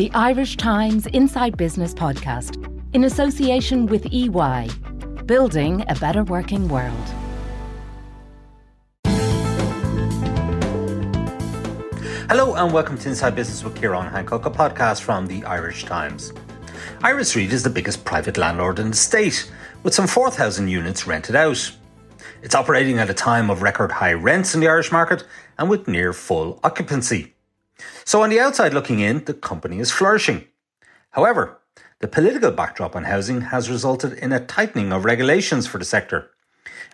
the Irish Times Inside Business podcast in association with EY, building a better working world. Hello and welcome to Inside Business with Ciarán Hancock, a podcast from the Irish Times. IRES REIT is the biggest private landlord in the state, with some 4,000 units rented out. It's operating at a time of record high rents in the Irish market and with near full occupancy. So, on the outside looking in, the company is flourishing. However, the political backdrop on housing has resulted in a tightening of regulations for the sector,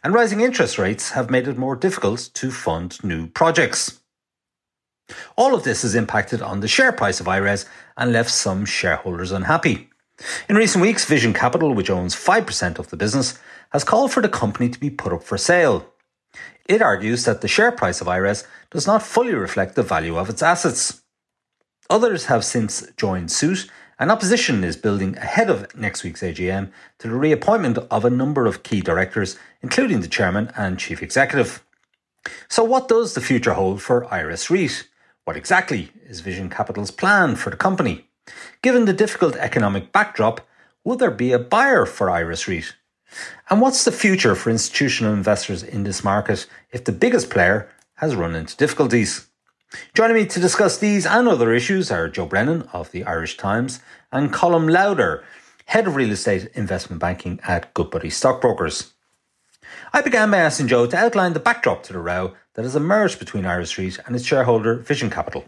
and rising interest rates have made it more difficult to fund new projects. All of this has impacted on the share price of IRES and left some shareholders unhappy. In recent weeks, Vision Capital, which owns 5% of the business, has called for the company to be put up for sale. It argues that the share price of IRES does not fully reflect the value of its assets. Others have since joined suit, and opposition is building ahead of next week's AGM to the reappointment of a number of key directors, including the chairman and chief executive. So, what does the future hold for IRES REIT? What exactly is Vision Capital's plan for the company? Given the difficult economic backdrop, will there be a buyer for IRES REIT? And what's the future for institutional investors in this market if the biggest player has run into difficulties? Joining me to discuss these and other issues are Joe Brennan of the Irish Times and Colm Lauder, Head of Real Estate Investment Banking at Goodbody Stockbrokers. I began by asking Joe to outline the backdrop to the row that has emerged between IRES REIT and its shareholder Vision Capital.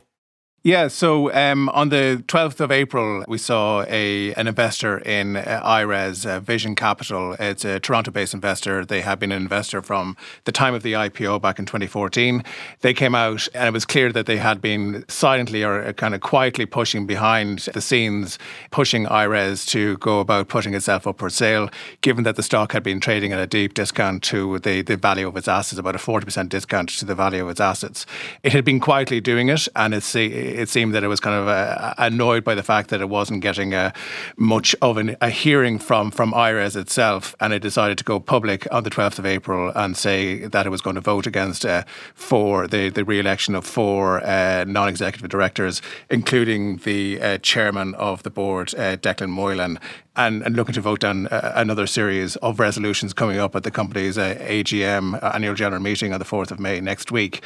Yeah, so um, on the 12th of April, we saw a an investor in uh, IRES, uh, Vision Capital. It's a Toronto based investor. They have been an investor from the time of the IPO back in 2014. They came out, and it was clear that they had been silently or uh, kind of quietly pushing behind the scenes, pushing IRES to go about putting itself up for sale, given that the stock had been trading at a deep discount to the, the value of its assets, about a 40% discount to the value of its assets. It had been quietly doing it, and it's it seemed that it was kind of uh, annoyed by the fact that it wasn't getting uh, much of an, a hearing from from IRES itself, and it decided to go public on the 12th of April and say that it was going to vote against uh, for the the re-election of four uh, non-executive directors, including the uh, chairman of the board, uh, Declan Moylan, and, and looking to vote down uh, another series of resolutions coming up at the company's uh, AGM uh, annual general meeting on the 4th of May next week.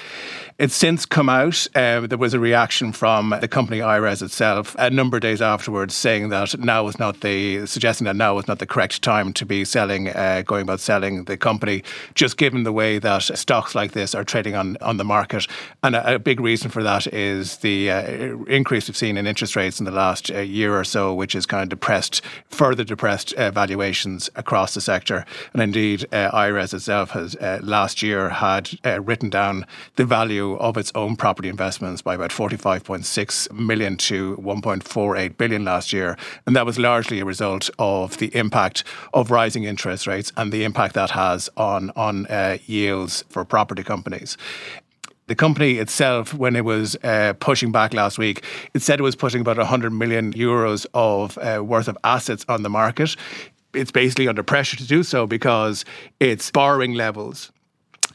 It's since come out. Uh, there was a reaction from the company IRES itself a number of days afterwards saying that now was not the, suggesting that now was not the correct time to be selling, uh, going about selling the company, just given the way that stocks like this are trading on, on the market. And a, a big reason for that is the uh, increase we've seen in interest rates in the last year or so, which has kind of depressed further depressed uh, valuations across the sector. And indeed, uh, IRES itself has uh, last year had uh, written down the value of its own property investments by about 45.6 million to 1.48 billion last year. And that was largely a result of the impact of rising interest rates and the impact that has on, on uh, yields for property companies the company itself, when it was uh, pushing back last week, it said it was putting about 100 million euros of uh, worth of assets on the market. It's basically under pressure to do so because its borrowing levels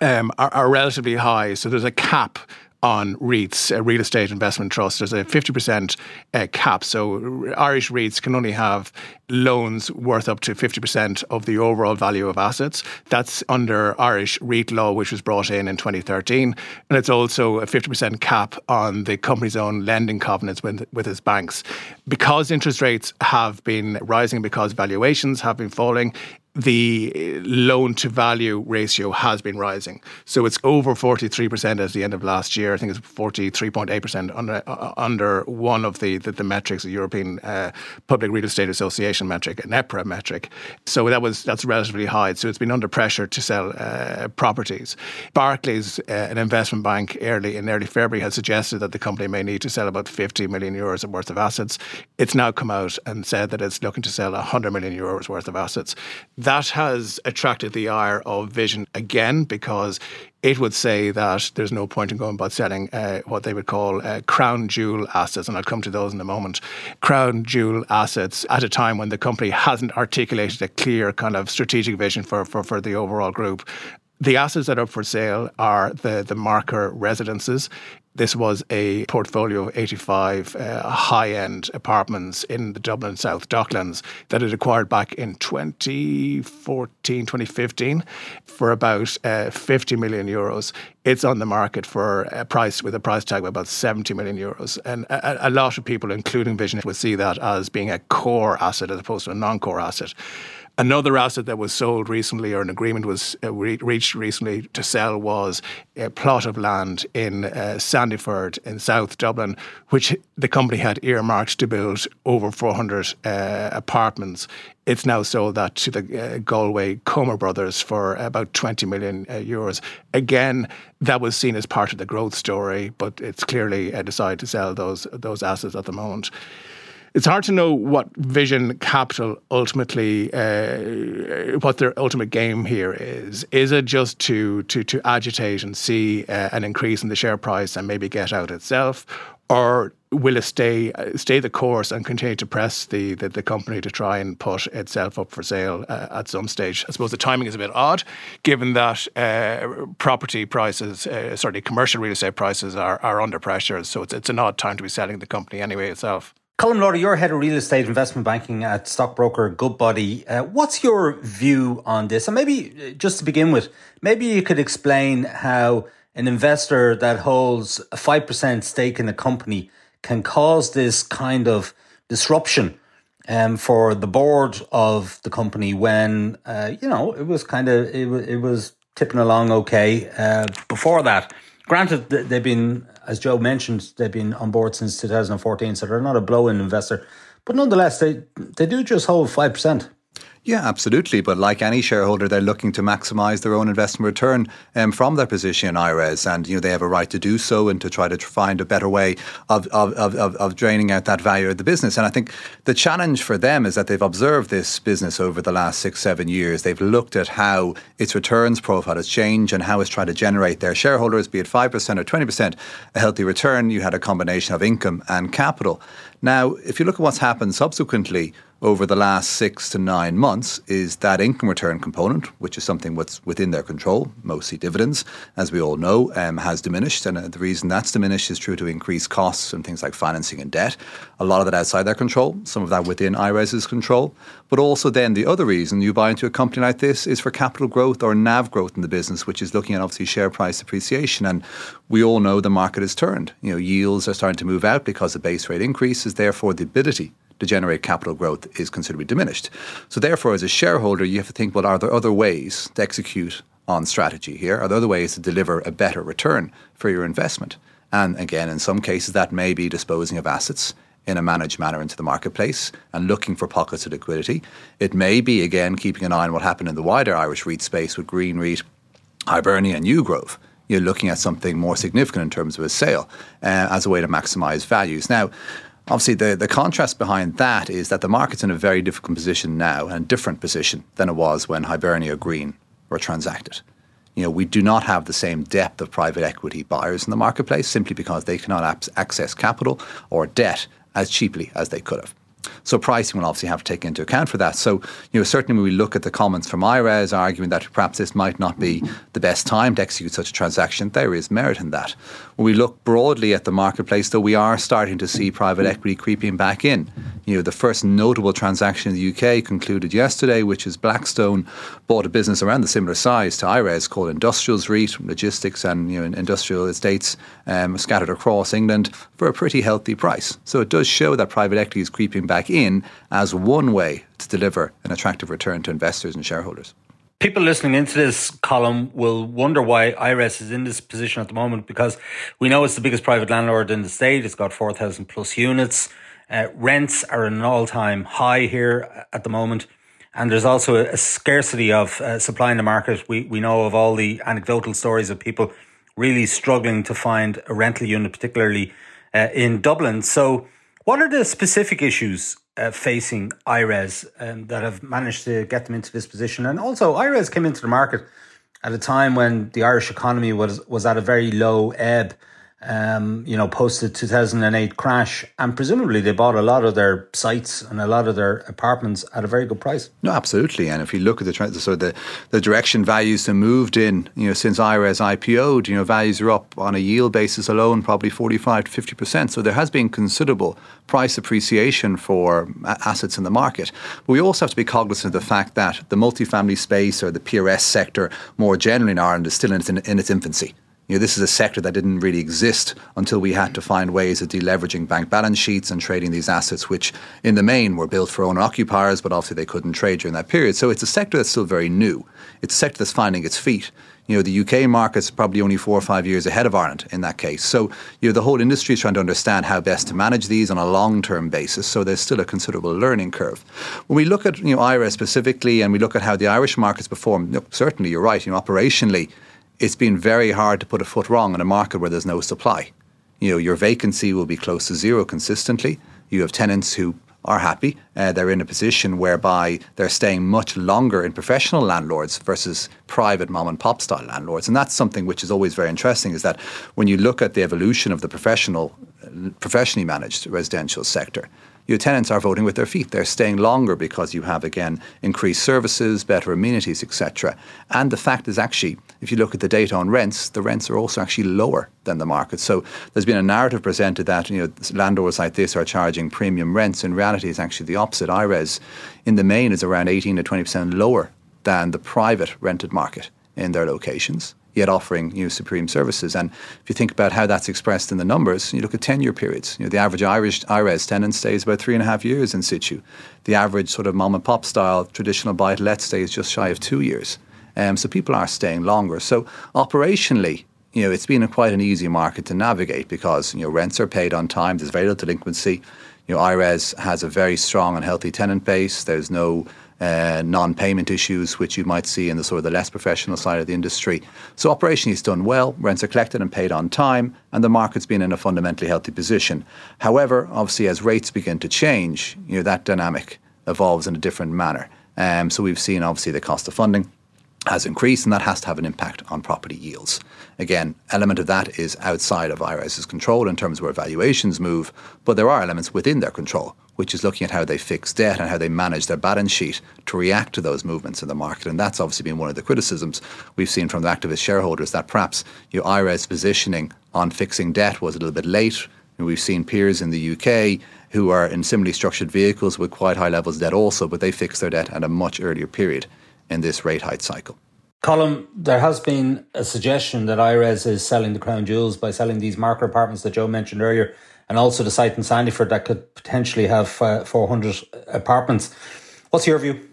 um, are, are relatively high. So there's a cap on REITs, a real estate investment trusts. There's a 50% uh, cap. So Irish REITs can only have loans worth up to 50% of the overall value of assets. That's under Irish REIT law, which was brought in in 2013. And it's also a 50% cap on the company's own lending covenants with, with its banks. Because interest rates have been rising, because valuations have been falling, the loan to value ratio has been rising. So it's over 43% at the end of last year. I think it's 43.8% under, uh, under one of the, the, the metrics, the European uh, Public Real Estate Association metric, an EPRA metric. So that was that's relatively high. So it's been under pressure to sell uh, properties. Barclays, uh, an investment bank, early in early February had suggested that the company may need to sell about 50 million euros worth of assets. It's now come out and said that it's looking to sell 100 million euros worth of assets that has attracted the ire of Vision again because it would say that there's no point in going about selling uh, what they would call uh, crown jewel assets, and I'll come to those in a moment. Crown jewel assets at a time when the company hasn't articulated a clear kind of strategic vision for, for, for the overall group. The assets that are up for sale are the, the marker residences This was a portfolio of 85 uh, high end apartments in the Dublin South Docklands that it acquired back in 2014, 2015 for about uh, 50 million euros. It's on the market for a price with a price tag of about 70 million euros. And a, a lot of people, including Vision, would see that as being a core asset as opposed to a non core asset. Another asset that was sold recently, or an agreement was uh, re- reached recently to sell, was a plot of land in uh, Sandyford in South Dublin, which the company had earmarked to build over 400 uh, apartments. It's now sold that to the uh, Galway Comer brothers for about 20 million uh, euros. Again, that was seen as part of the growth story, but it's clearly uh, decided to sell those those assets at the moment it's hard to know what Vision Capital ultimately, uh, what their ultimate game here is. Is it just to to to agitate and see uh, an increase in the share price and maybe get out itself, or will it stay stay the course and continue to press the, the, the company to try and put itself up for sale uh, at some stage? I suppose the timing is a bit odd, given that uh, property prices, uh, certainly commercial real estate prices, are, are under pressure. So it's it's an odd time to be selling the company anyway itself. Colm Lauder, you're head of real estate investment banking at stockbroker Goodbody. Uh, what's your view on this? And maybe uh, just to begin with, maybe you could explain how an investor that holds a 5% stake in a company can cause this kind of disruption um, for the board of the company when, uh, you know, it was kind of, it, it was tipping along okay uh, before that. Granted, they've been as Joe mentioned, they've been on board since 2014, so they're not a blow-in investor. But nonetheless, they they do just hold five percent. Yeah, absolutely. But like any shareholder, they're looking to maximise their own investment return um, from their position in IRES, and you know they have a right to do so and to try to find a better way of of, of, of draining out that value of the business. And I think the challenge for them is that they've observed this business over the last six, seven years. They've looked at how its returns profile has changed and how it's trying to generate their shareholders, be it five percent or twenty percent, a healthy return. You had a combination of income and capital. Now, if you look at what's happened subsequently over the last six to nine months is that income return component, which is something what's within their control, mostly dividends, as we all know, um, has diminished. And uh, the reason that's diminished is true to increased costs and things like financing and debt. A lot of that outside their control, some of that within IRES's control. But also, then the other reason you buy into a company like this is for capital growth or NAV growth in the business, which is looking at obviously share price appreciation. And we all know the market has turned. You know, yields are starting to move out because the base rate increases. Therefore, the ability to generate capital growth is considerably diminished. So, therefore, as a shareholder, you have to think well, are there other ways to execute on strategy here? Are there other ways to deliver a better return for your investment? And again, in some cases, that may be disposing of assets in a managed manner into the marketplace and looking for pockets of liquidity. It may be, again, keeping an eye on what happened in the wider Irish REIT space with Green REIT, Hibernia, and Yew Grove. You're looking at something more significant in terms of a sale uh, as a way to maximize values. Now, Obviously, the, the contrast behind that is that the market's in a very difficult position now and a different position than it was when Hibernia Green were transacted. You know, we do not have the same depth of private equity buyers in the marketplace simply because they cannot access capital or debt as cheaply as they could have. So pricing will obviously have to take into account for that. So, you know, certainly when we look at the comments from IRES arguing that perhaps this might not be the best time to execute such a transaction, there is merit in that. When we look broadly at the marketplace, though, we are starting to see private equity creeping back in. You know, the first notable transaction in the UK concluded yesterday, which is Blackstone bought a business around the similar size to IRES called Industrials REIT, logistics and you know, industrial estates um, scattered across England for a pretty healthy price. So it does show that private equity is creeping back in as one way to deliver an attractive return to investors and shareholders. People listening into this Colm will wonder why IRES is in this position at the moment because we know it's the biggest private landlord in the state. It's got 4,000 plus units. Uh, rents are an all time high here at the moment. And there's also a, a scarcity of uh, supply in the market. We, we know of all the anecdotal stories of people really struggling to find a rental unit, particularly uh, in Dublin. So, what are the specific issues uh, facing IRES um, that have managed to get them into this position. And also, IRES came into the market at a time when the Irish economy was was at a very low ebb. Um, you know, post the 2008 crash, and presumably they bought a lot of their sites and a lot of their apartments at a very good price. No, absolutely. And if you look at the so the, the direction values have moved in, you know, since IRES IPO'd, you know, values are up on a yield basis alone, probably 45 to 50 percent. So there has been considerable price appreciation for assets in the market. But we also have to be cognizant of the fact that the multifamily space or the PRS sector more generally in Ireland is still in its, in its infancy. You know, this is a sector that didn't really exist until we had to find ways of deleveraging bank balance sheets and trading these assets, which in the main were built for owner occupiers, but obviously they couldn't trade during that period. So it's a sector that's still very new. It's a sector that's finding its feet. You know, the UK market's probably only four or five years ahead of Ireland in that case. So, you know, the whole industry is trying to understand how best to manage these on a long-term basis. So there's still a considerable learning curve. When we look at, you know, IRES specifically and we look at how the Irish markets perform, you know, certainly you're right, you know, operationally, it's been very hard to put a foot wrong in a market where there's no supply. You know, your vacancy will be close to zero consistently. You have tenants who are happy. Uh, they're in a position whereby they're staying much longer in professional landlords versus private mom and pop style landlords. And that's something which is always very interesting is that when you look at the evolution of the professional, professionally managed residential sector, your tenants are voting with their feet. They're staying longer because you have, again, increased services, better amenities, etc. And the fact is actually, if you look at the data on rents, the rents are also actually lower than the market. So there's been a narrative presented that you know landlords like this are charging premium rents. In reality, it's actually the opposite. IRES, in the main, is around 18 to 20 percent lower than the private rented market in their locations yet offering you know, supreme services. And if you think about how that's expressed in the numbers, you look at 10 year periods. You know, the average Irish IRES tenant stays about three and a half years in situ. The average sort of mom and pop style traditional buy to let stay is just shy of two years. Um, so people are staying longer. So operationally, you know, it's been a quite an easy market to navigate because you know rents are paid on time. There's very little delinquency. You know, IRES has a very strong and healthy tenant base. There's no uh, non-payment issues, which you might see in the sort of the less professional side of the industry. So operationally, it's done well. Rents are collected and paid on time, and the market's been in a fundamentally healthy position. However, obviously, as rates begin to change, you know that dynamic evolves in a different manner. Um, so we've seen obviously the cost of funding has increased, and that has to have an impact on property yields. Again, element of that is outside of IRES's control in terms of where valuations move, but there are elements within their control, which is looking at how they fix debt and how they manage their balance sheet to react to those movements in the market. And that's obviously been one of the criticisms we've seen from the activist shareholders that perhaps your IRES positioning on fixing debt was a little bit late. And we've seen peers in the UK who are in similarly structured vehicles with quite high levels of debt also, but they fixed their debt at a much earlier period in this rate hike cycle. Colm, there has been a suggestion that IRES is selling the crown jewels by selling these Marker apartments that Joe mentioned earlier, and also the site in Sandyford that could potentially have uh, 400 apartments. What's your view?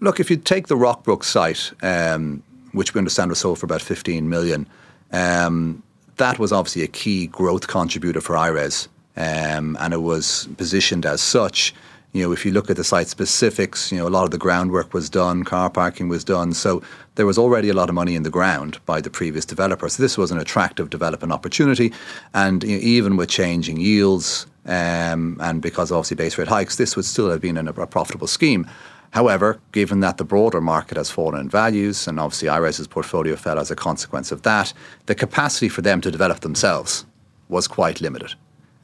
Look, if you take the Rockbrook site, um, which we understand was sold for about 15 million, um, that was obviously a key growth contributor for IRES, um, and it was positioned as such you know, if you look at the site specifics, you know, a lot of the groundwork was done, car parking was done. So there was already a lot of money in the ground by the previous developer. So this was an attractive development opportunity. And you know, even with changing yields um, and because obviously base rate hikes, this would still have been a, a profitable scheme. However, given that the broader market has fallen in values and obviously IRES's portfolio fell as a consequence of that, the capacity for them to develop themselves was quite limited.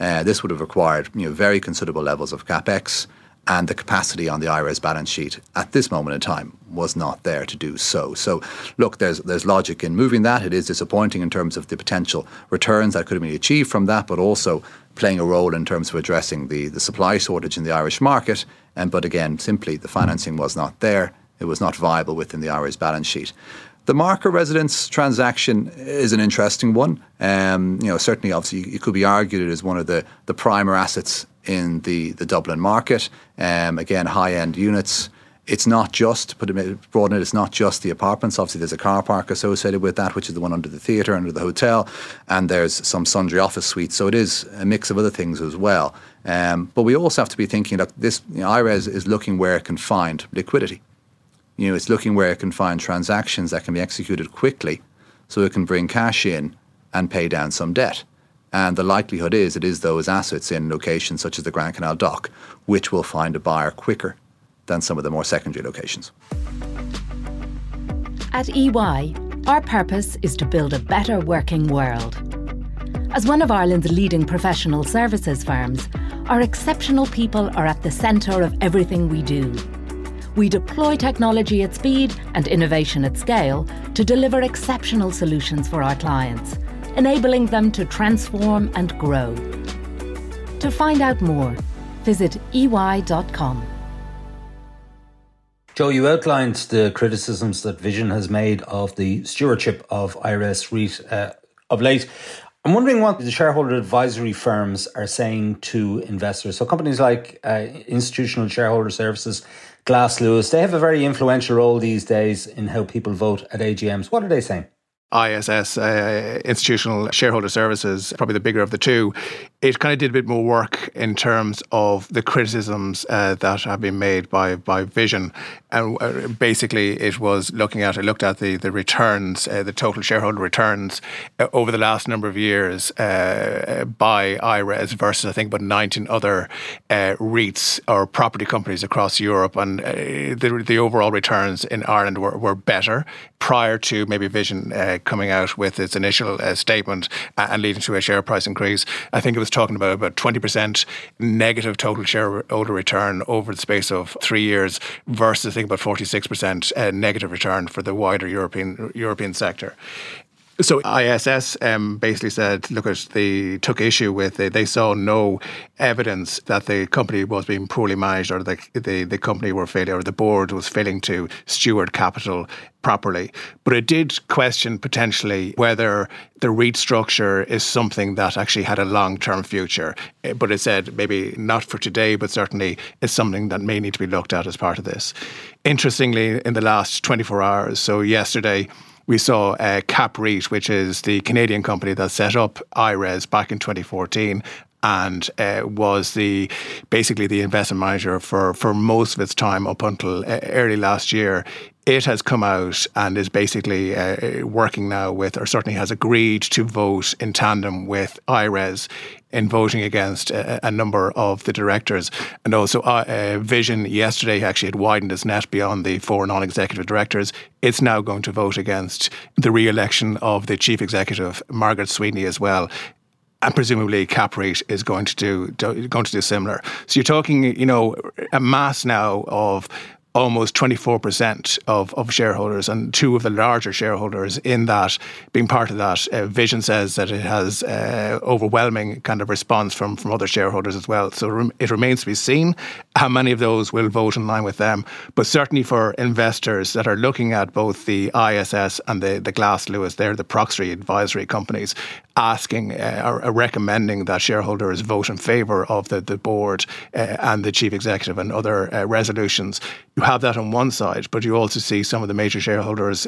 Uh, this would have required you know, very considerable levels of capex and the capacity on the IRES balance sheet at this moment in time was not there to do so. So, look, there's there's logic in moving that. It is disappointing in terms of the potential returns that could have been achieved from that, but also playing a role in terms of addressing the, the supply shortage in the Irish market. And but again, simply the financing was not there. It was not viable within the IRES balance sheet. The Marker residence transaction is an interesting one. Um, you know, certainly, obviously, it could be argued as one of the, the primer assets in the, the Dublin market. Um, again, high end units. It's not just, put it broaden it, it's not just the apartments. Obviously, there's a car park associated with that, which is the one under the theatre, under the hotel, and there's some sundry office suites. So it is a mix of other things as well. Um, but we also have to be thinking that this you know, IRES is looking where it can find liquidity. You know, it's looking where it can find transactions that can be executed quickly, so it can bring cash in and pay down some debt. And the likelihood is it is those assets in locations such as the Grand Canal Dock which will find a buyer quicker than some of the more secondary locations. At EY, our purpose is to build a better working world. As one of Ireland's leading professional services firms, our exceptional people are at the centre of everything we do. We deploy technology at speed and innovation at scale to deliver exceptional solutions for our clients, enabling them to transform and grow. To find out more, visit ey.com. Joe, you outlined the criticisms that Vision has made of the stewardship of IRES REIT uh, of late. I'm wondering what the shareholder advisory firms are saying to investors. So, companies like uh, Institutional Shareholder Services, Glass Lewis, they have a very influential role these days in how people vote at AGMs. What are they saying? ISS, uh, Institutional Shareholder Services, probably the bigger of the two, it kind of did a bit more work in terms of the criticisms uh, that have been made by by Vision, and uh, basically it was looking at it looked at the the returns, uh, the total shareholder returns uh, over the last number of years uh, by IRES versus I think about 19 other REITs or property companies across Europe, and the the overall returns in Ireland were, were better prior to maybe Vision coming out with its initial statement and leading to a share price increase. I think it was talking about about 20% negative total shareholder return over the space of three years versus I think about 46% uh, negative return for the wider European European sector. So ISS um, basically said, look, at they took issue with it. They saw no evidence that the company was being poorly managed or the, the, the company were failing or the board was failing to steward capital properly. But it did question potentially whether the REIT structure is something that actually had a long term future. Eh, but it said maybe not for today, but certainly it's something that may need to be looked at as part of this. Interestingly, in the last 24 hours, so yesterday, we saw uh, Cap which is the Canadian company that set up IRES back in 2014 and uh, was the basically the investment manager for for most of its time up until uh, early last year. It has come out and is basically uh, working now with, or certainly has agreed to vote in tandem with IRES in voting against a, a number of the directors. And also, uh, uh, Vision yesterday actually had widened its net beyond the four non executive directors. It's now going to vote against the re election of the chief executive, Margaret Sweeney, as well and presumably Capreit is going to do, do, going to do similar. So you're talking, you know, a mass now of almost 24% of, of shareholders and two of the larger shareholders in that being part of that. Uh, Vision says that it has uh, overwhelming kind of response from, from other shareholders as well. So it remains to be seen how many of those will vote in line with them. But certainly for investors that are looking at both the ISS and the, the Glass Lewis, they're the proxy advisory companies, asking uh, or recommending that shareholders vote in favour of the, the board uh, and the chief executive and other uh, resolutions you have that on one side, but you also see some of the major shareholders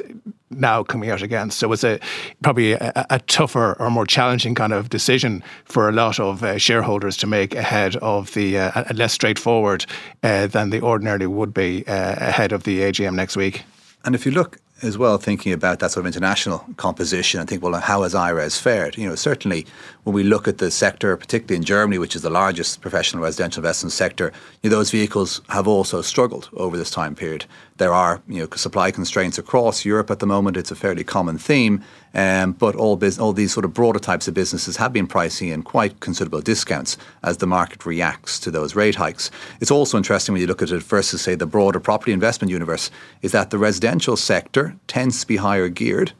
now coming out against. So it's a probably a, a tougher or more challenging kind of decision for a lot of uh, shareholders to make ahead of the uh, less straightforward uh, than they ordinarily would be uh, ahead of the AGM next week. And if you look as well, thinking about that sort of international composition and think, well, how has IRES fared? You know, certainly when we look at the sector, particularly in Germany, which is the largest professional residential investment sector, you know, those vehicles have also struggled over this time period. There are you know supply constraints across Europe at the moment. It's a fairly common theme, um, but all bus- all these sort of broader types of businesses have been pricing in quite considerable discounts as the market reacts to those rate hikes. It's also interesting when you look at it versus say the broader property investment universe is that the residential sector tends to be higher geared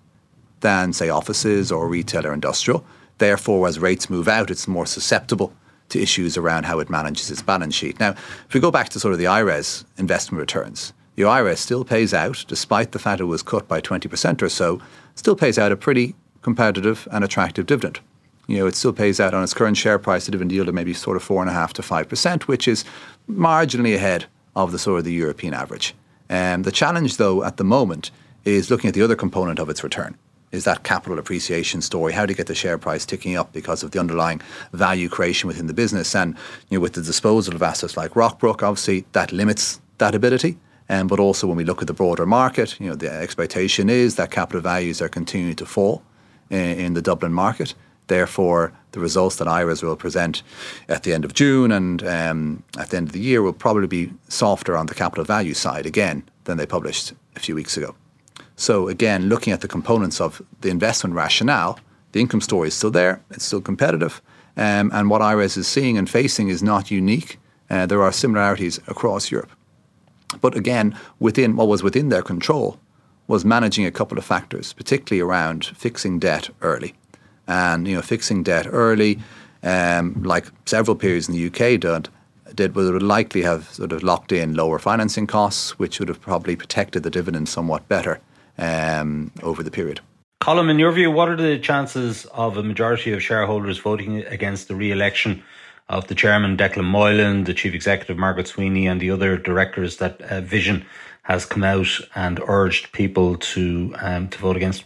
than say offices or retail or industrial. Therefore, as rates move out, it's more susceptible to issues around how it manages its balance sheet. Now, if we go back to sort of the IRES investment returns, the IRES still pays out, despite the fact it was cut by 20% or so, still pays out a pretty competitive and attractive dividend. You know, it still pays out on its current share price a dividend yield of maybe sort of 4.5 to 5%, which is marginally ahead of the sort of the European average. Um, the challenge, though, at the moment is looking at the other component of its return. Is that capital appreciation story? How do you get the share price ticking up because of the underlying value creation within the business? And you know, with the disposal of assets like Rockbrook, obviously that limits that ability. Um, but also when we look at the broader market, you know, the expectation is that capital values are continuing to fall in, in the Dublin market. Therefore, the results that IRES will present at the end of June and um, at the end of the year will probably be softer on the capital value side again than they published a few weeks ago. So again, looking at the components of the investment rationale, The income story is still there, it's still competitive. Um, and what IRES is seeing and facing is not unique. Uh, there are similarities across Europe. But again, within what was within their control was managing a couple of factors, particularly around fixing debt early. And you know, fixing debt early, um, like several periods in the UK did, did would likely have sort of locked in lower financing costs, which would have probably protected the dividend somewhat better um, over the period. Colm, in your view, what are the chances of a majority of shareholders voting against the re-election of the chairman Declan Moylan, the chief executive Margaret Sweeney, and the other directors that uh, Vision has come out and urged people to um, to vote against?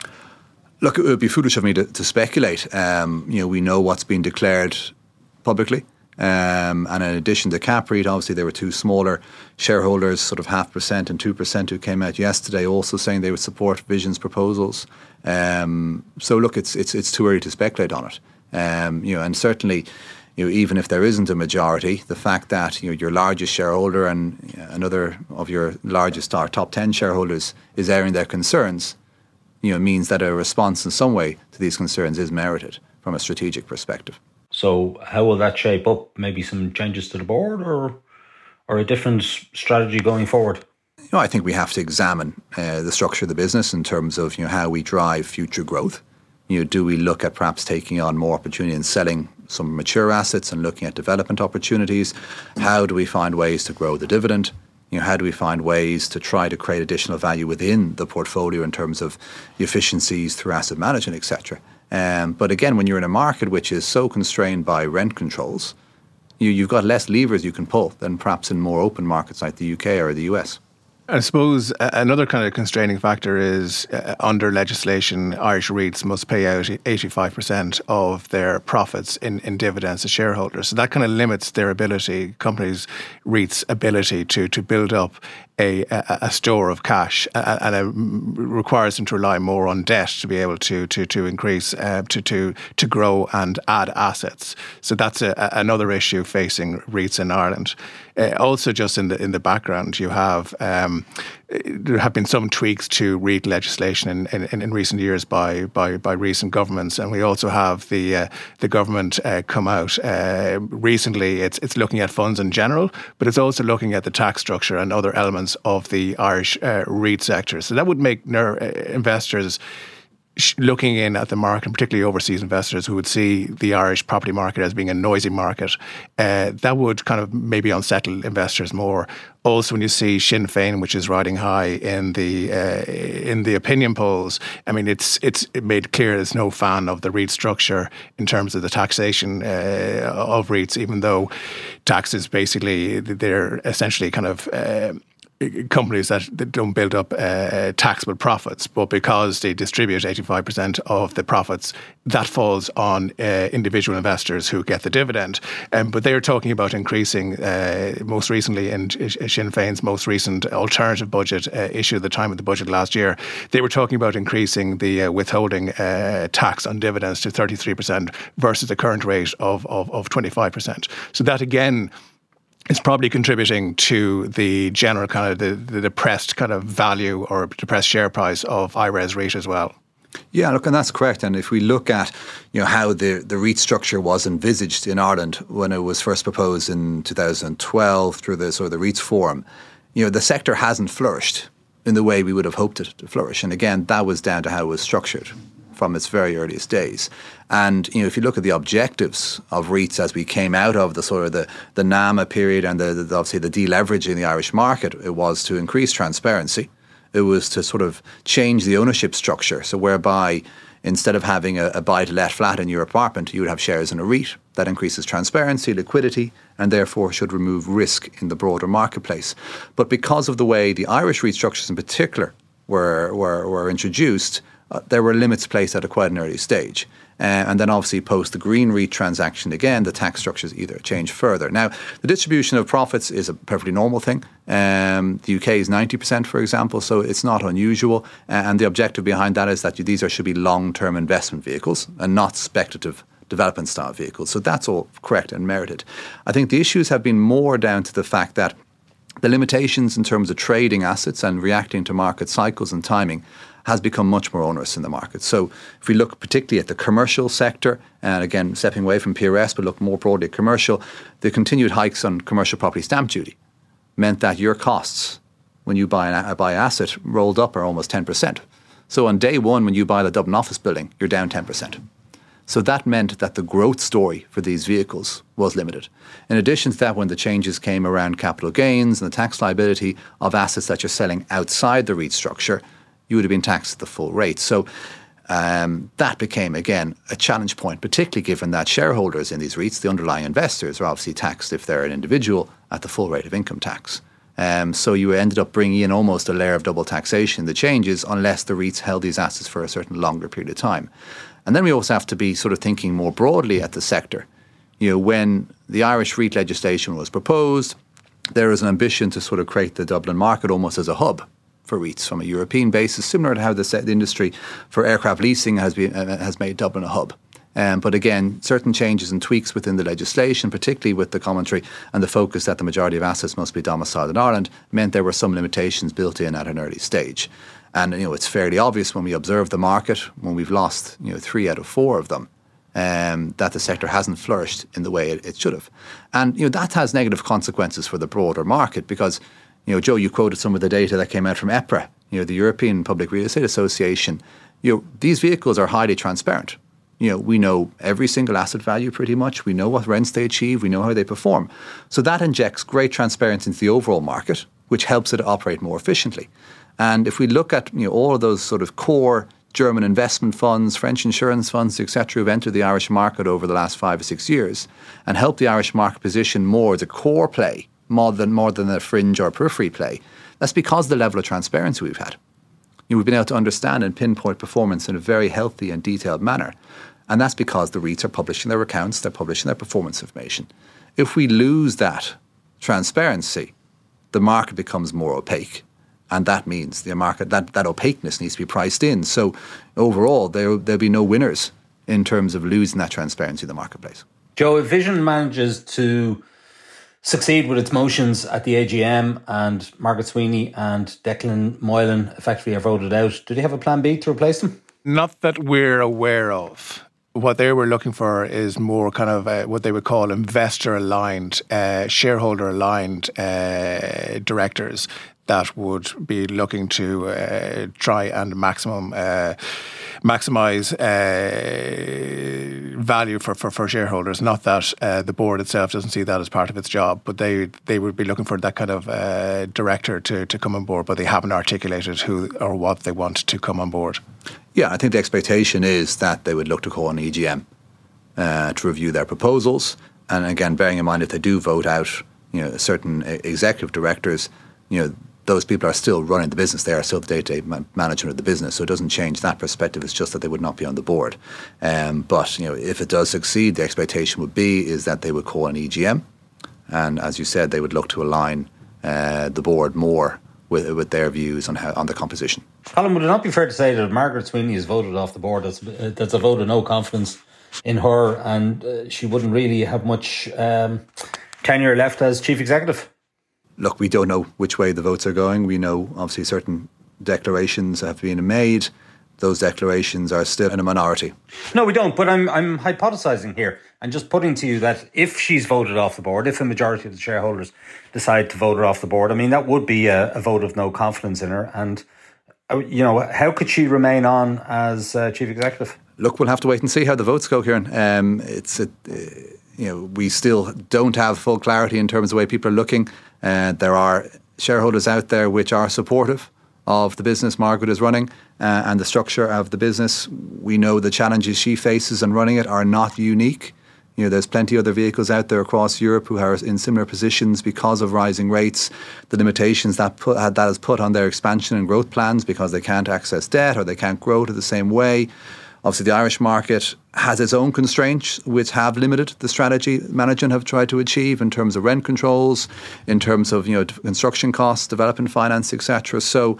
Look, it would be foolish of me to, to speculate. Um, you know, we know what's been declared publicly. Um, and in addition to Capreit, obviously there were two smaller shareholders, sort of half percent and two percent, who came out yesterday, also saying they would support Vision's proposals. Um, so look, it's it's it's too early to speculate on it. Um, you know, and certainly, you know, even if there isn't a majority, the fact that you know your largest shareholder and another of your largest or top ten shareholders is airing their concerns, you know, means that a response in some way to these concerns is merited from a strategic perspective. So, how will that shape up? Maybe some changes to the board, or or a different strategy going forward? You know, I think we have to examine uh, the structure of the business in terms of you know how we drive future growth. You know, do we look at perhaps taking on more opportunity and selling some mature assets and looking at development opportunities? How do we find ways to grow the dividend? You know, how do we find ways to try to create additional value within the portfolio in terms of efficiencies through asset management, etc. Um, but again, when you're in a market which is so constrained by rent controls, you, you've got less levers you can pull than perhaps in more open markets like the UK or the US. I suppose another kind of constraining factor is uh, under legislation, Irish REITs must pay out 85% of their profits in, in dividends to shareholders. So that kind of limits their ability, companies, REITs' ability to, to build up a, a, a store of cash and it requires them to rely more on debt to be able to to to increase uh, to to to grow and add assets. So that's a, another issue facing REITs in Ireland. Uh, also, just in the in the background, you have um, there have been some tweaks to REIT legislation in, in, in, recent years by, by by recent governments, and we also have the uh, the government uh, come out uh, recently. It's it's looking at funds in general, but it's also looking at the tax structure and other elements of the Irish uh, REIT sector. So that would make uh, investors looking in at the market, particularly overseas investors who would see the Irish property market as being a noisy market, uh, that would kind of maybe unsettle investors more. Also, when you see Sinn Féin, which is riding high in the uh, in the opinion polls, I mean, it's it's made clear there's no fan of the REIT structure in terms of the taxation uh, of REITs, even though taxes basically they're essentially kind of uh, companies that, don't build up uh, taxable profits, but because they distribute 85% of the profits, that falls on uh, individual investors who get the dividend. Um, but they're talking about increasing, uh, most recently in Sinn Féin's most recent alternative budget uh, issue at the time of the budget last year, they were talking about increasing the uh, withholding uh, tax on dividends to 33% versus the current rate of, of, of 25%. So that again, is probably contributing to the general kind of the, the depressed kind of value or depressed share price of IRES REIT as well. Yeah, look, and that's correct. And if we look at you know how the, the REIT structure was envisaged in Ireland when it was first proposed in 2012 through the sort of the REITs forum, you know the sector hasn't flourished in the way we would have hoped it to flourish. And again, that was down to how it was structured from its very earliest days. And you know, if you look at the objectives of REITs as we came out of the sort of the, the NAMA period and the, the obviously the deleveraging in the Irish market, it was to increase transparency. It was to sort of change the ownership structure, so whereby instead of having a, a buy-to-let flat in your apartment, you would have shares in a REIT. That increases transparency, liquidity, and therefore should remove risk in the broader marketplace. But because of the way the Irish REIT structures in particular were, were, were introduced, uh, there were limits placed at a quite an early stage. Uh, and then obviously post the green REIT transaction again, the tax structures either change further. Now, the distribution of profits is a perfectly normal thing. Um, the UK is 90%, for example, so it's not unusual. Uh, and the objective behind that is that these are, should be long-term investment vehicles and not speculative development style vehicles. So that's all correct and merited. I think the issues have been more down to the fact that the limitations in terms of trading assets and reacting to market cycles and timing has become much more onerous in the market. So if we look particularly at the commercial sector, and again, stepping away from PRS, but look more broadly at commercial, the continued hikes on commercial property stamp duty meant that your costs when you buy an uh, buy asset rolled up are almost 10%. So on day one, when you buy the Dublin office building, you're down 10%. So that meant that the growth story for these vehicles was limited. In addition to that, when the changes came around capital gains and the tax liability of assets that you're selling outside the REIT structure, you would have been taxed at the full rate. So um, that became, again, a challenge point, particularly given that shareholders in these REITs, the underlying investors, are obviously taxed if they're an individual at the full rate of income tax. Um, so you ended up bringing in almost a layer of double taxation, the changes, unless the REITs held these assets for a certain longer period of time. And then we also have to be sort of thinking more broadly at the sector. You know, when the Irish REIT legislation was proposed, there was an ambition to sort of create the Dublin market almost as a hub for REITs from a European basis, similar to how the, industry for aircraft leasing has been uh, has made Dublin a hub. Um, but again, certain changes and tweaks within the legislation, particularly with the commentary and the focus that the majority of assets must be domiciled in Ireland, meant there were some limitations built in at an early stage. And you know, it's fairly obvious when we observe the market, when we've lost you know three out of four of them, um, that the sector hasn't flourished in the way it, it should have. And you know that has negative consequences for the broader market because you know, Joe, you quoted some of the data that came out from EPRA, you know, the European Public Real Estate Association. You know, these vehicles are highly transparent. You know, we know every single asset value pretty much. We know what rents they achieve. We know how they perform. So that injects great transparency into the overall market, which helps it operate more efficiently. And if we look at you know, all of those sort of core German investment funds, French insurance funds, etc., who've entered the Irish market over the last five or six years and helped the Irish market position more as a core play more than more than a fringe or periphery play. That's because the level of transparency we've had. You know, we've been able to understand and pinpoint performance in a very healthy and detailed manner. And that's because the REITs are publishing their accounts, they're publishing their performance information. If we lose that transparency, the market becomes more opaque. And that means the market that, that opaqueness needs to be priced in. So overall, there there'll be no winners in terms of losing that transparency in the marketplace. Joe, if Vision manages to succeed with its motions at the AGM, and Margaret Sweeney and Declan Moylan effectively are voted out. Do they have a plan B to replace them? Not that we're aware of. What they were looking for is more kind of uh, what they would call investor aligned, uh, shareholder aligned uh, directors that would be looking to uh, try and maximum uh, maximize uh, value for, for, for shareholders. Not that uh, the board itself doesn't see that as part of its job, but they they would be looking for that kind of uh, director to, to come on board, but they haven't articulated who or what they want to come on board. Yeah, I think the expectation is that they would look to call an EGM uh, to review their proposals, and again, bearing in mind if they do vote out, you know, certain executive directors, you know those people are still running the business. They are still the day-to-day management of the business, so it doesn't change that perspective. It's just that they would not be on the board. Um, but you know, if it does succeed, the expectation would be is that they would call an EGM, and as you said, they would look to align uh, the board more with with their views on how on the composition. Colm, would it not be fair to say that Margaret Sweeney has voted off the board? That's uh, that's a vote of no confidence in her, and uh, she wouldn't really have much um, tenure left as chief executive look, we don't know which way the votes are going. We know obviously certain declarations have been made. Those declarations are still in a minority. No, we don't. But I'm I'm hypothesizing here and just putting to you that if she's voted off the board, if a majority of the shareholders decide to vote her off the board, I mean that would be a, a vote of no confidence in her. And uh, you know, how could she remain on as uh, chief executive? Look, we'll have to wait and see how the votes go, Ciarán. Um, it's a, uh, you know we still don't have full clarity in terms of the way people are looking. Uh, there are shareholders out there which are supportive of the business Margaret is running uh, and the structure of the business. We know the challenges she faces in running it are not unique. You know, there's plenty of other vehicles out there across Europe who are in similar positions because of rising rates, the limitations that put, that has put on their expansion and growth plans because they can't access debt or they can't grow to the same way. Obviously, the Irish market has its own constraints, which have limited the strategy management have tried to achieve in terms of rent controls, in terms of you know construction costs, development finance, etc. So,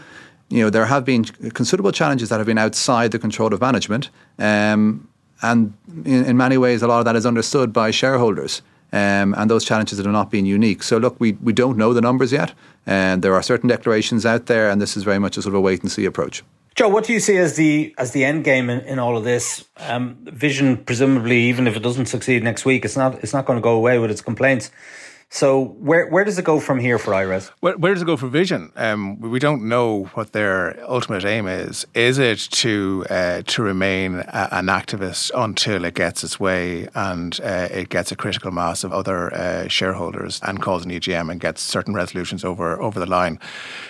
you know, there have been considerable challenges that have been outside the control of management, um, and in, in, many ways, a lot of that is understood by shareholders. Um, and those challenges have not been unique. So, look, we, we don't know the numbers yet, and there are certain declarations out there, and this is very much a sort of a wait and see approach. Joe, what do you see as the as the end game in, in all of this? Um, Vision, presumably, even if it doesn't succeed next week, it's not it's not going to go away with its complaints. So where where does it go from here for IRES? Where, where does it go for Vision? Um, we don't know what their ultimate aim is. Is it to uh, to remain a, an activist until it gets its way and uh, it gets a critical mass of other uh, shareholders and calls an EGM and gets certain resolutions over over the line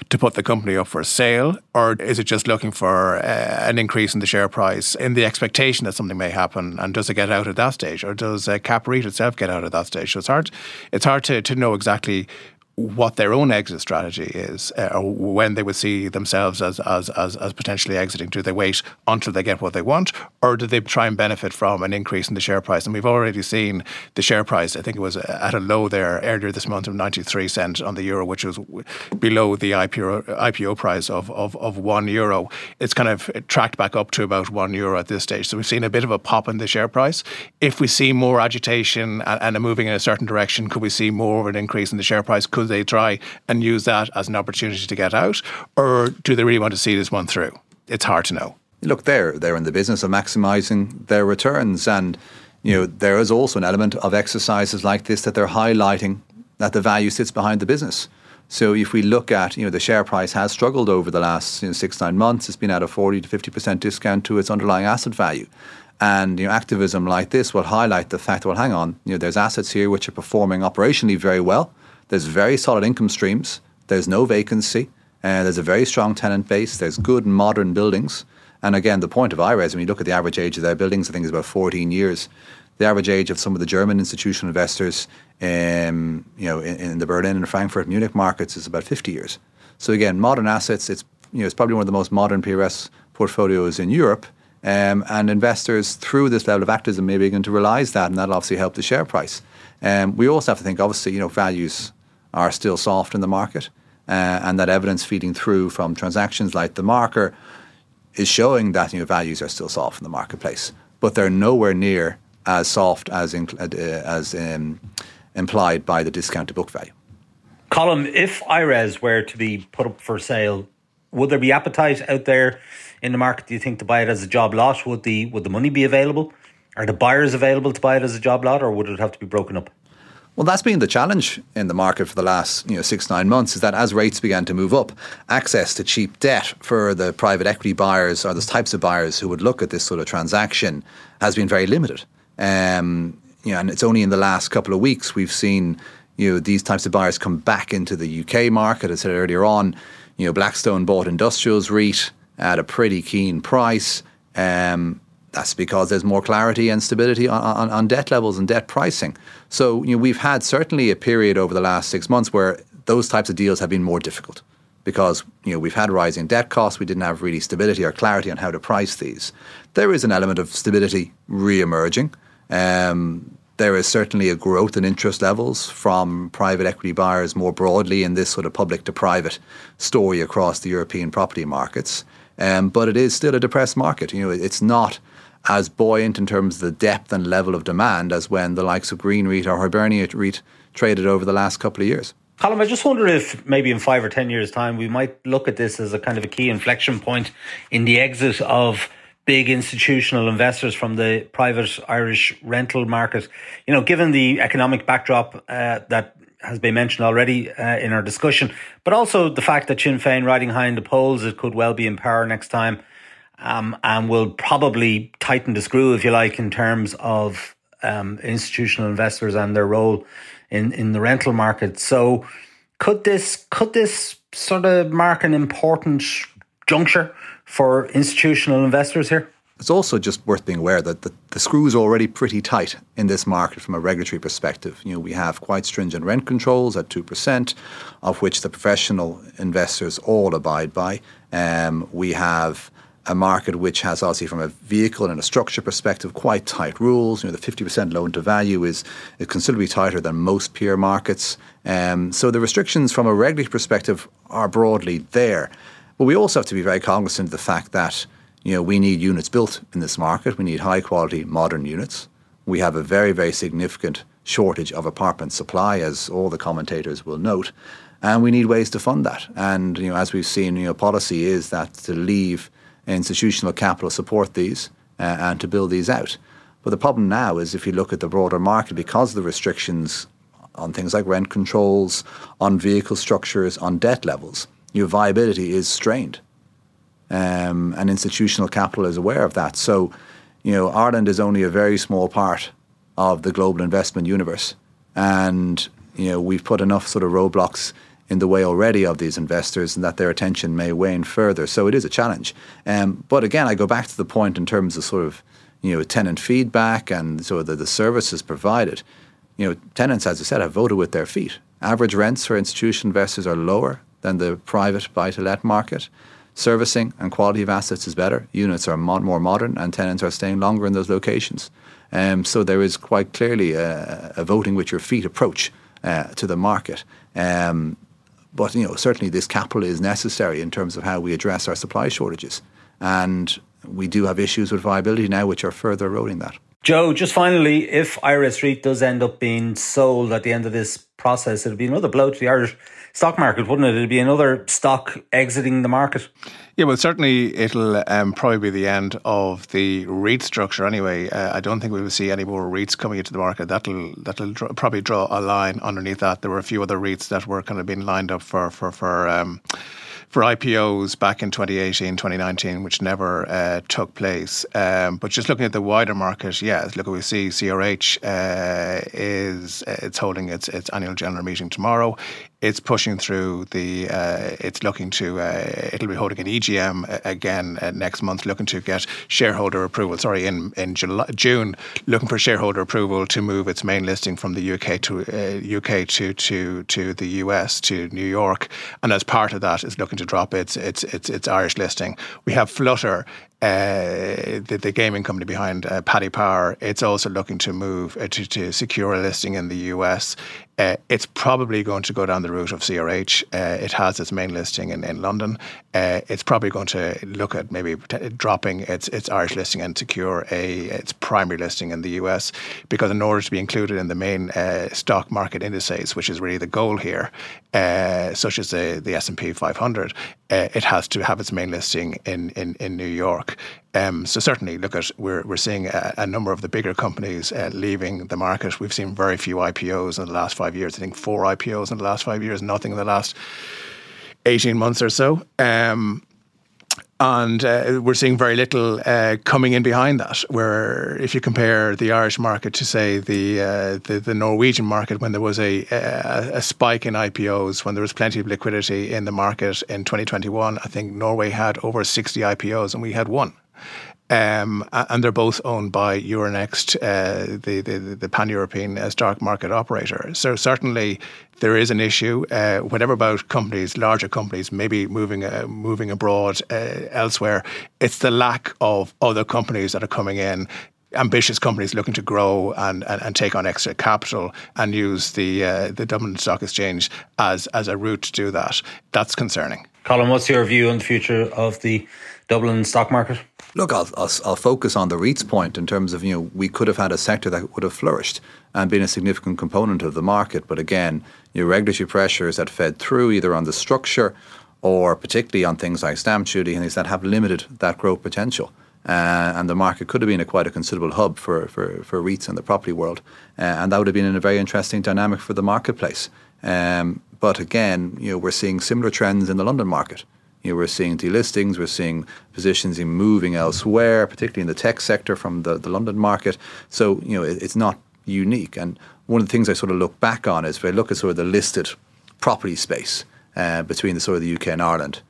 to put the company up for sale, or is it just looking for uh, an increase in the share price in the expectation that something may happen? And does it get out at that stage, or does uh, itself get out at that stage? So it's hard. It's hard to, to know exactly what their own exit strategy is, uh, or when they would see themselves as, as, as, as, potentially exiting. Do they wait until they get what they want, or do they try and benefit from an increase in the share price? And we've already seen the share price, I think it was at a low there earlier this month of 93 cents on the euro, which was below the IPO, IPO price of, of, of one euro. It's kind of tracked back up to about one euro at this stage. So we've seen a bit of a pop in the share price. If we see more agitation and, and moving in a certain direction, could we see more of an increase in the share price? Could they try and use that as an opportunity to get out, or do they really want to see this one through? It's hard to know. Look, they're they're in the business of maximising their returns, and you know there is also an element of exercises like this that they're highlighting that the value sits behind the business. So if we look at, you know, the share price has struggled over the last you know, six, nine months. It's been at a 40 to 50% discount to its underlying asset value. And you know, activism like this will highlight the fact, well, hang on, you know, there's assets here which are performing operationally very well. There's very solid income streams. There's no vacancy. Uh, there's a very strong tenant base. There's good modern buildings. And again, the point of IRES, when you look at the average age of their buildings, I think is about 14 years. The average age of some of the German institutional investors, um, you know, in, in, the Berlin and Frankfurt, Munich markets is about 50 years. So again, modern assets. It's you know, it's probably one of the most modern PRS portfolios in Europe. Um, and investors, through this level of activism, may begin to realise that, and that'll obviously help the share price. Um, we also have to think, obviously, you know, values are still soft in the market, uh, and that evidence feeding through from transactions like the Marker is showing that you know, values are still soft in the marketplace, but they're nowhere near as soft as in, uh, as um, implied by the discount to book value. Colm, if IRES were to be put up for sale, would there be appetite out there in the market? Do you think to buy it as a job lot? Would the would the money be available? Are the buyers available to buy it as a job lot, or would it have to be broken up? Well, that's been the challenge in the market for the last you know six nine months. Is that as rates began to move up, access to cheap debt for the private equity buyers or the types of buyers who would look at this sort of transaction has been very limited. Um, you know, and it's only in the last couple of weeks we've seen you know these types of buyers come back into the UK market. As I said earlier on, you know Blackstone bought Industrials REIT at a pretty keen price. Um, that's because there's more clarity and stability on, on, on, debt levels and debt pricing. So you know, we've had certainly a period over the last six months where those types of deals have been more difficult because you know we've had rising debt costs. We didn't have really stability or clarity on how to price these. There is an element of stability re-emerging. Um, there is certainly a growth in interest levels from private equity buyers more broadly in this sort of public to private story across the European property markets. Um, but it is still a depressed market. You know, it's not as buoyant in terms of the depth and level of demand as when the likes of Green REIT or Hibernia REIT traded over the last couple of years. Colm, I just wonder if maybe in five or ten years' time we might look at this as a kind of a key inflection point in the exit of big institutional investors from the private Irish rental market. You know, given the economic backdrop uh, that has been mentioned already uh, in our discussion, but also the fact that Sinn Féin riding high in the polls, it could well be in power next time um, and will probably tighten the screw, if you like, in terms of um, institutional investors and their role in, in the rental market. So, could this could this sort of mark an important juncture for institutional investors here? It's also just worth being aware that the, the screw is already pretty tight in this market from a regulatory perspective. You know, we have quite stringent rent controls at two percent, of which the professional investors all abide by. Um, we have a market which has obviously from a vehicle and a structure perspective quite tight rules. You know, the 50% loan to value is, considerably tighter than most peer markets. Um, so the restrictions from a regulatory perspective are broadly there. But we also have to be very cognizant of the fact that you know, we need units built in this market. We need high quality modern units. We have a very, very significant shortage of apartment supply, as all the commentators will note, and we need ways to fund that. And you know, as we've seen, you know, policy is that to leave institutional capital support these uh, and to build these out. But the problem now is if you look at the broader market, because of the restrictions on things like rent controls, on vehicle structures, on debt levels, your viability is strained. Um, and institutional capital is aware of that. So, you know, Ireland is only a very small part of the global investment universe. And, you know, we've put enough sort of roadblocks in the way already of these investors and that their attention may wane further. So it is a challenge. Um, but again, I go back to the point in terms of sort of, you know, tenant feedback and sort of the, the services provided. You know, tenants, as I said, have voted with their feet. Average rents for institutional investors are lower than the private buy-to-let market. Servicing and quality of assets is better. Units are mo- more modern, and tenants are staying longer in those locations. Um, so there is quite clearly a, a voting with your feet approach uh, to the market. Um, but you know, certainly this capital is necessary in terms of how we address our supply shortages, and we do have issues with viability now, which are further eroding that. Joe, just finally, if IRES REIT does end up being sold at the end of this process, it'll be another blow to the Irish stock market, wouldn't it? It'll be another stock exiting the market. Yeah, well, certainly it'll um, probably be the end of the REIT structure anyway. Uh, I don't think we will see any more REITs coming into the market. That'll that'll dr- probably draw a line underneath that. There were a few other REITs that were kind of being lined up for for for. Um, for IPOs back in 2018, 2019, which never uh, took place. Um, but just looking at the wider market, yeah, look, we see CRH uh, is uh, it's holding its its annual general meeting tomorrow it's pushing through the. Uh, it's looking to. Uh, it'll be holding an EGM uh, again uh, next month, looking to get shareholder approval. Sorry, in in July, June, looking for shareholder approval to move its main listing from the UK to UK uh, to to to the US to New York, and as part of that, is looking to drop its its its, its Irish listing. We have Flutter uh, the, the, gaming company behind uh, Paddy Power, it's also looking to move uh, to, to, secure a listing in the US. Uh, it's probably going to go down the route of CRH. Uh, it has its main listing in, in London. Uh, it's probably going to look at maybe t- dropping its its Irish listing and secure a its primary listing in the US. Because in order to be included in the main stock market indices, which is really the goal here, such as the the S and P 500, it has to have its main listing in in, in New York. Um, so certainly, look at we're we're seeing a, a number of the bigger companies uh, leaving the market. We've seen very few IPOs in the last five years. I think four IPOs in the last five years, nothing in the last eighteen months or so. Um, and uh, we're seeing very little uh, coming in behind that. Where if you compare the Irish market to say the uh, the, the, Norwegian market, when there was a, a, a spike in IPOs, when there was plenty of liquidity in the market in 2021, I think Norway had over 60 IPOs and we had one. Um, and they're both owned by Euronext, uh, the, the, the pan European uh, stock market operator. So, certainly, there is an issue. Uh, whatever about companies, larger companies, maybe moving uh, moving abroad uh, elsewhere, it's the lack of other companies that are coming in ambitious companies looking to grow and, and, and, take on extra capital and use the uh, the Dublin Stock Exchange as as a route to do that. That's concerning. Colm, what's your view on the future of the Dublin stock market? Look, I'll, I'll, I'll, focus on the REITs point in terms of, you know, we could have had a sector that would have flourished and been a significant component of the market. But again, your regulatory pressures that fed through either on the structure or particularly on things like stamp duty and things that have limited that growth potential. Uh, and the market could have been a quite a considerable hub for, for, for REITs in the property world. Uh, and that would have been in a very interesting dynamic for the marketplace. Um, but again, you know, we're seeing similar trends in the London market. You know, we're seeing delistings, we're seeing positions in moving elsewhere, particularly in the tech sector from the, the London market. So, you know, it, it's not unique. And one of the things I sort of look back on is if I look at sort of the listed property space uh, between the sort of the UK and Ireland,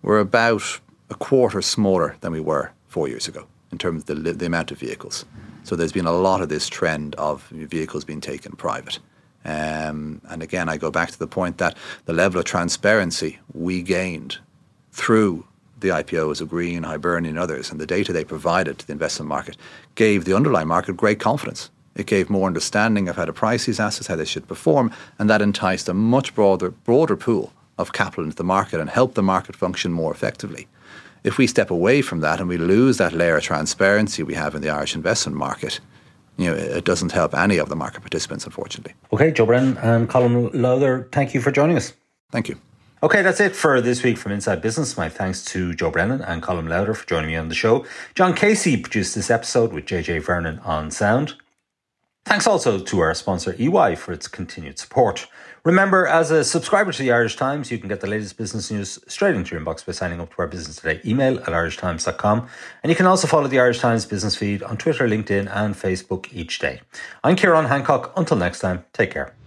we're about a quarter smaller than we were four years ago in terms of the, the amount of vehicles. So there's been a lot of this trend of vehicles being taken private. Um, and again, I go back to the point that the level of transparency we gained through the IPOs of Green, Hibernia, and others, and the data they provided to the investment market gave the underlying market great confidence. It gave more understanding of how to price these assets, how they should perform, and that enticed a much broader, broader pool of capital into the market and helped the market function more effectively. If we step away from that and we lose that layer of transparency we have in the Irish investment market, you know, it doesn't help any of the market participants, unfortunately. Okay, Joe Brennan and Colm Lauder, thank you for joining us. Thank you. Okay, that's it for this week from Inside Business. My thanks to Joe Brennan and Colm Lauder for joining me on the show. John Casey produced this episode with JJ Vernon on sound. Thanks also to our sponsor EY for its continued support. Remember, as a subscriber to the Irish Times, you can get the latest business news straight into your inbox by signing up to our Business Today email at irishtimes.com. And you can also follow the Irish Times business feed on Twitter, LinkedIn, and Facebook each day. I'm Ciarán Hancock. Until next time, take care.